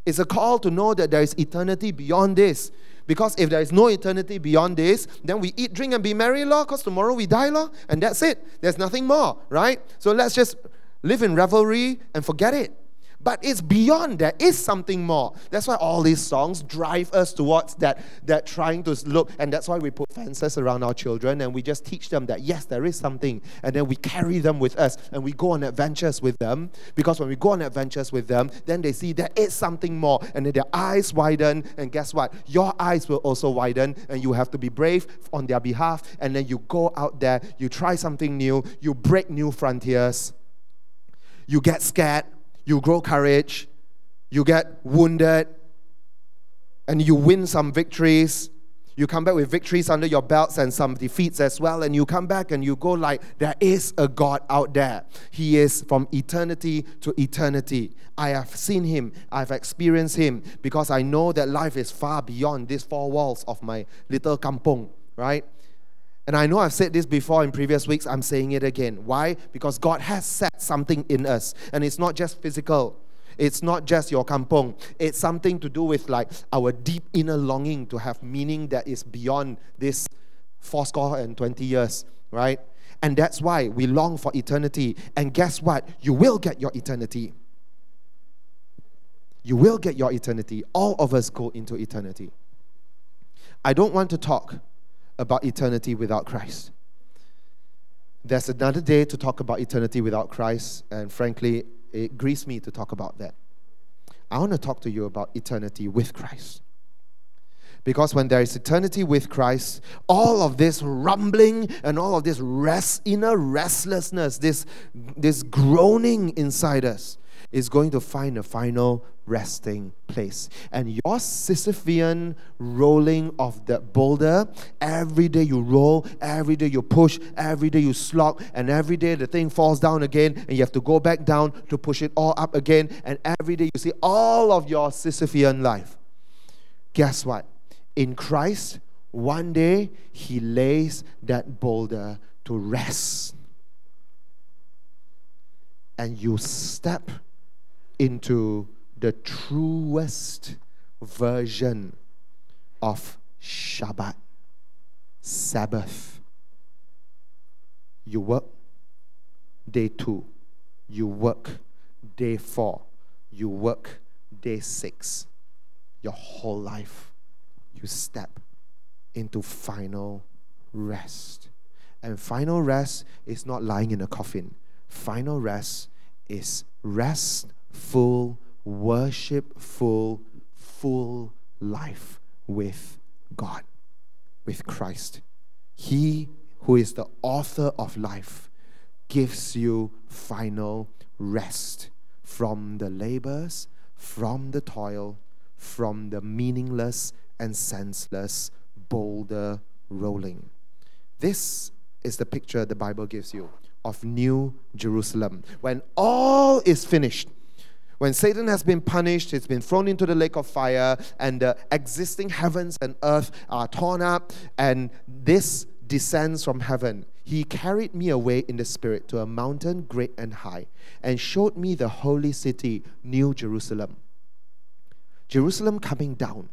It's a call to know that there is eternity beyond this. Because if there is no eternity beyond this, then we eat, drink, and be merry, Lord, because tomorrow we die, Lord, and that's it. There's nothing more, right? So let's just live in revelry and forget it. But it's beyond. There is something more. That's why all these songs drive us towards that, that trying to look. And that's why we put fences around our children and we just teach them that, yes, there is something. And then we carry them with us and we go on adventures with them. Because when we go on adventures with them, then they see there is something more. And then their eyes widen. And guess what? Your eyes will also widen. And you have to be brave on their behalf. And then you go out there, you try something new, you break new frontiers, you get scared you grow courage, you get wounded, and you win some victories. You come back with victories under your belts and some defeats as well, and you come back and you go like, there is a God out there. He is from eternity to eternity. I have seen him, I've experienced him, because I know that life is far beyond these four walls of my little kampong, right? And I know I've said this before in previous weeks, I'm saying it again. Why? Because God has set something in us, and it's not just physical. It's not just your kampong. It's something to do with like our deep inner longing to have meaning that is beyond this fourscore and 20 years, right? And that's why we long for eternity. And guess what? You will get your eternity. You will get your eternity. All of us go into eternity. I don't want to talk about eternity without Christ. There's another day to talk about eternity without Christ, and frankly, it grieves me to talk about that. I want to talk to you about eternity with Christ. Because when there is eternity with Christ, all of this rumbling and all of this rest, inner restlessness, this, this groaning inside us, is going to find a final resting place. And your Sisyphean rolling of that boulder, every day you roll, every day you push, every day you slog, and every day the thing falls down again, and you have to go back down to push it all up again. And every day you see all of your Sisyphean life. Guess what? In Christ, one day He lays that boulder to rest. And you step into the truest version of Shabbat, Sabbath. You work day two, you work day four, you work day six. Your whole life, you step into final rest. And final rest is not lying in a coffin. Final rest is rest full, worshipful, full life with God, with Christ. He who is the author of life gives you final rest from the labors, from the toil, from the meaningless and senseless boulder rolling. This is the picture the Bible gives you. of New Jerusalem. When all is finished, when Satan has been punished, he's been thrown into the lake of fire, and the existing heavens and earth are torn up, and this descends from heaven. He carried me away in the spirit to a mountain great and high, and showed me the holy city, New Jerusalem. Jerusalem coming down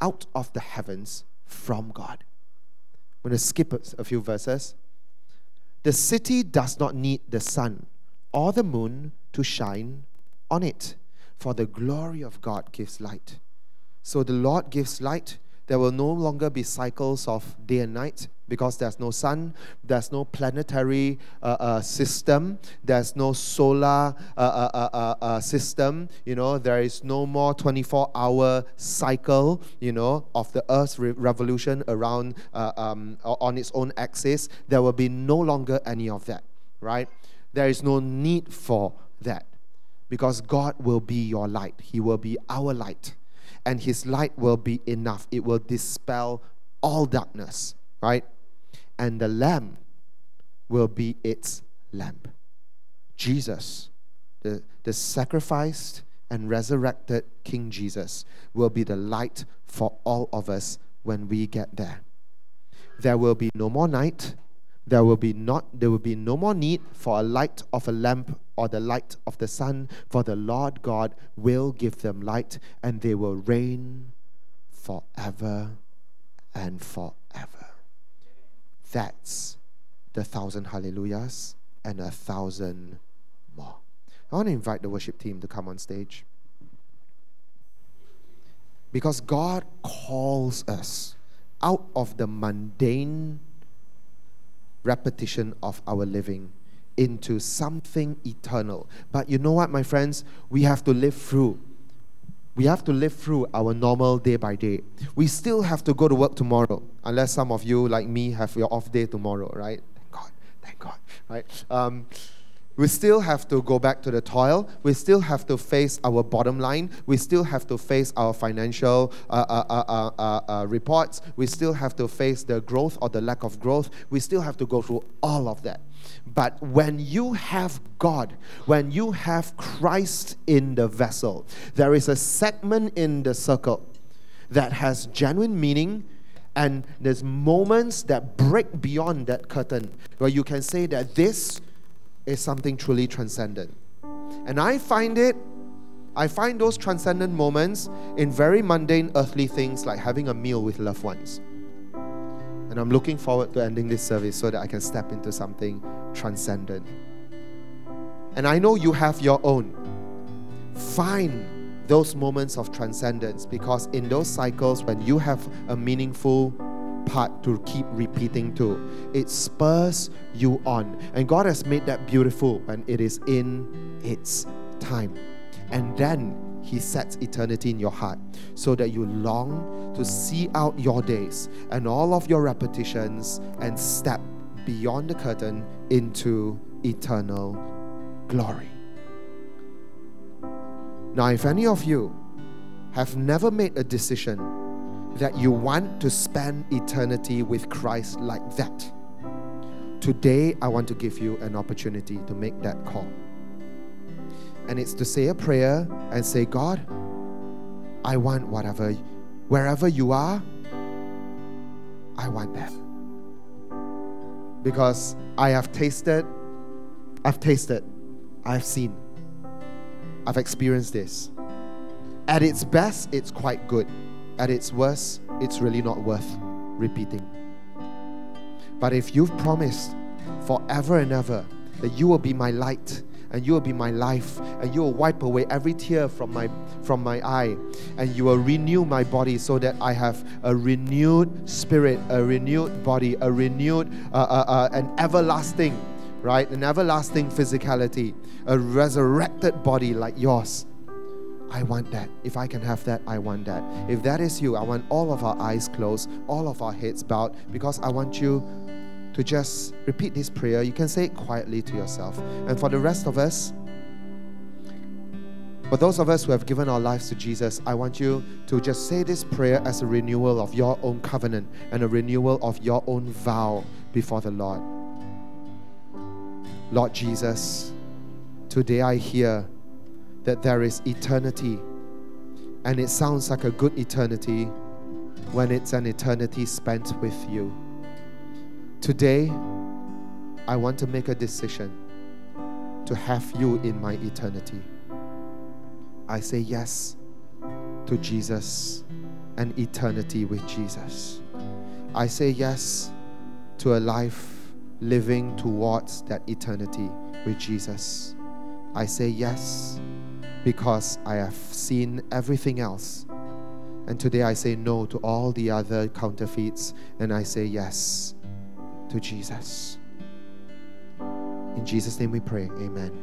out of the heavens from God. I'm going to skip a few verses. The city does not need the sun or the moon to shine on it, for the glory of God gives light. So the Lord gives light. There will no longer be cycles of day and night because there's no sun, there's no planetary uh, uh, system, there's no solar uh, uh, uh, uh, system, you know, there is no more 24 hour cycle, you know, of the Earth's re- revolution around um, on its own axis. There will be no longer any of that, right? There is no need for that because God will be your light. He will be our light. And His light will be enough. It will dispel all darkness, right? And the Lamb will be its lamp. Jesus, the, the sacrificed and resurrected King Jesus, will be the light for all of us when we get there. There will be no more night. There will be not there will be no more need for a light of a lamp or the light of the sun, for the Lord God will give them light, and they will reign forever and forever. That's the thousand hallelujahs and a thousand more. I want to invite the worship team to come on stage. Because God calls us out of the mundane repetition of our living into something eternal. But you know what, my friends? We have to live through. We have to live through our normal day by day. We still have to go to work tomorrow, unless some of you, like me, have your off day tomorrow, right? Thank God, thank God, right? Um, we still have to go back to the toil. We still have to face our bottom line. We still have to face our financial uh, uh, uh, uh, uh reports. We still have to face the growth or the lack of growth. We still have to go through all of that. But when you have God, when you have Christ in the vessel, there is a segment in the circle that has genuine meaning and there's moments that break beyond that curtain where you can say that this is something truly transcendent. And I find it, I find those transcendent moments in very mundane earthly things like having a meal with loved ones. And I'm looking forward to ending this service so that I can step into something transcendent. And I know you have your own. Find those moments of transcendence because in those cycles, when you have a meaningful part to keep repeating to. It spurs you on. And God has made that beautiful when it is in its time. And then He sets eternity in your heart so that you long to see out your days and all of your repetitions and step beyond the curtain into eternal glory. Now, if any of you have never made a decision that you want to spend eternity with Christ like that, today I want to give you an opportunity to make that call. And it's to say a prayer and say, God, I want whatever, wherever you are, I want that. Because I have tasted, I've tasted, I've seen, I've experienced this. At its best, it's quite good at its worst, it's really not worth repeating. But if you've promised forever and ever that you will be my light and you will be my life and you will wipe away every tear from my from my eye and you will renew my body so that I have a renewed spirit a renewed body a renewed uh, uh, uh, an everlasting right an everlasting physicality a resurrected body like yours I want that. If I can have that, I want that. If that is you, I want all of our eyes closed, all of our heads bowed, because I want you to just repeat this prayer. You can say it quietly to yourself. And for the rest of us, for those of us who have given our lives to Jesus, I want you to just say this prayer as a renewal of your own covenant and a renewal of your own vow before the Lord. Lord Jesus, today I hear that there is eternity, and it sounds like a good eternity when it's an eternity spent with you. Today, I want to make a decision to have you in my eternity. I say yes to Jesus and eternity with Jesus. I say yes to a life living towards that eternity with Jesus. I say yes because I have seen everything else. And today I say no to all the other counterfeits and I say yes to Jesus. In Jesus' name we pray. Amen.